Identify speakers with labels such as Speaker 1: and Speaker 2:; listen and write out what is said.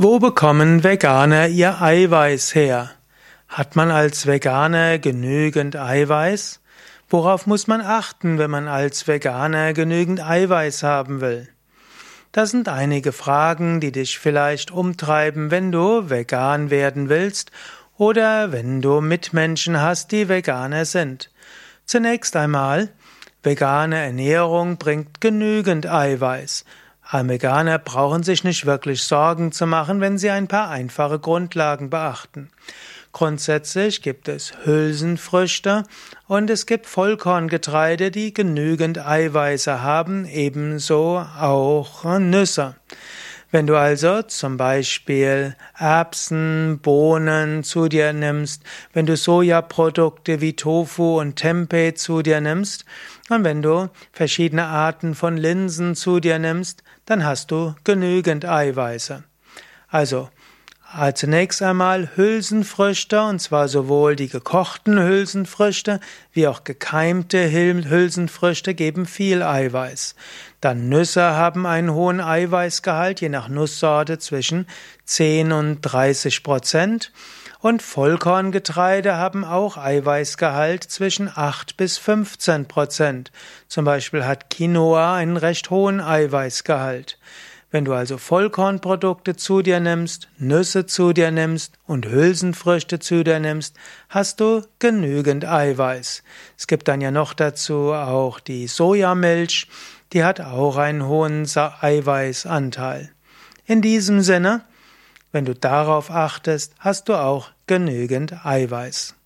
Speaker 1: Wo bekommen Veganer ihr Eiweiß her? Hat man als Veganer genügend Eiweiß? Worauf muss man achten, wenn man als Veganer genügend Eiweiß haben will? Das sind einige Fragen, die dich vielleicht umtreiben, wenn du vegan werden willst oder wenn du Mitmenschen hast, die Veganer sind. Zunächst einmal, vegane Ernährung bringt genügend Eiweiß. Veganer brauchen sich nicht wirklich Sorgen zu machen, wenn sie ein paar einfache Grundlagen beachten. Grundsätzlich gibt es Hülsenfrüchte und es gibt Vollkorngetreide, die genügend Eiweiße haben, ebenso auch Nüsse. Wenn du also zum Beispiel Erbsen, Bohnen zu dir nimmst, wenn du Sojaprodukte wie Tofu und Tempeh zu dir nimmst, und wenn du verschiedene Arten von Linsen zu dir nimmst, dann hast du genügend Eiweiße. Also, Zunächst einmal Hülsenfrüchte, und zwar sowohl die gekochten Hülsenfrüchte wie auch gekeimte Hülsenfrüchte geben viel Eiweiß. Dann Nüsse haben einen hohen Eiweißgehalt, je nach Nusssorte zwischen 10 und 30 Prozent. Und Vollkorngetreide haben auch Eiweißgehalt zwischen 8 bis 15 Prozent. Zum Beispiel hat Quinoa einen recht hohen Eiweißgehalt. Wenn du also Vollkornprodukte zu dir nimmst, Nüsse zu dir nimmst und Hülsenfrüchte zu dir nimmst, hast du genügend Eiweiß. Es gibt dann ja noch dazu auch die Sojamilch, die hat auch einen hohen Eiweißanteil. In diesem Sinne, wenn du darauf achtest, hast du auch genügend Eiweiß.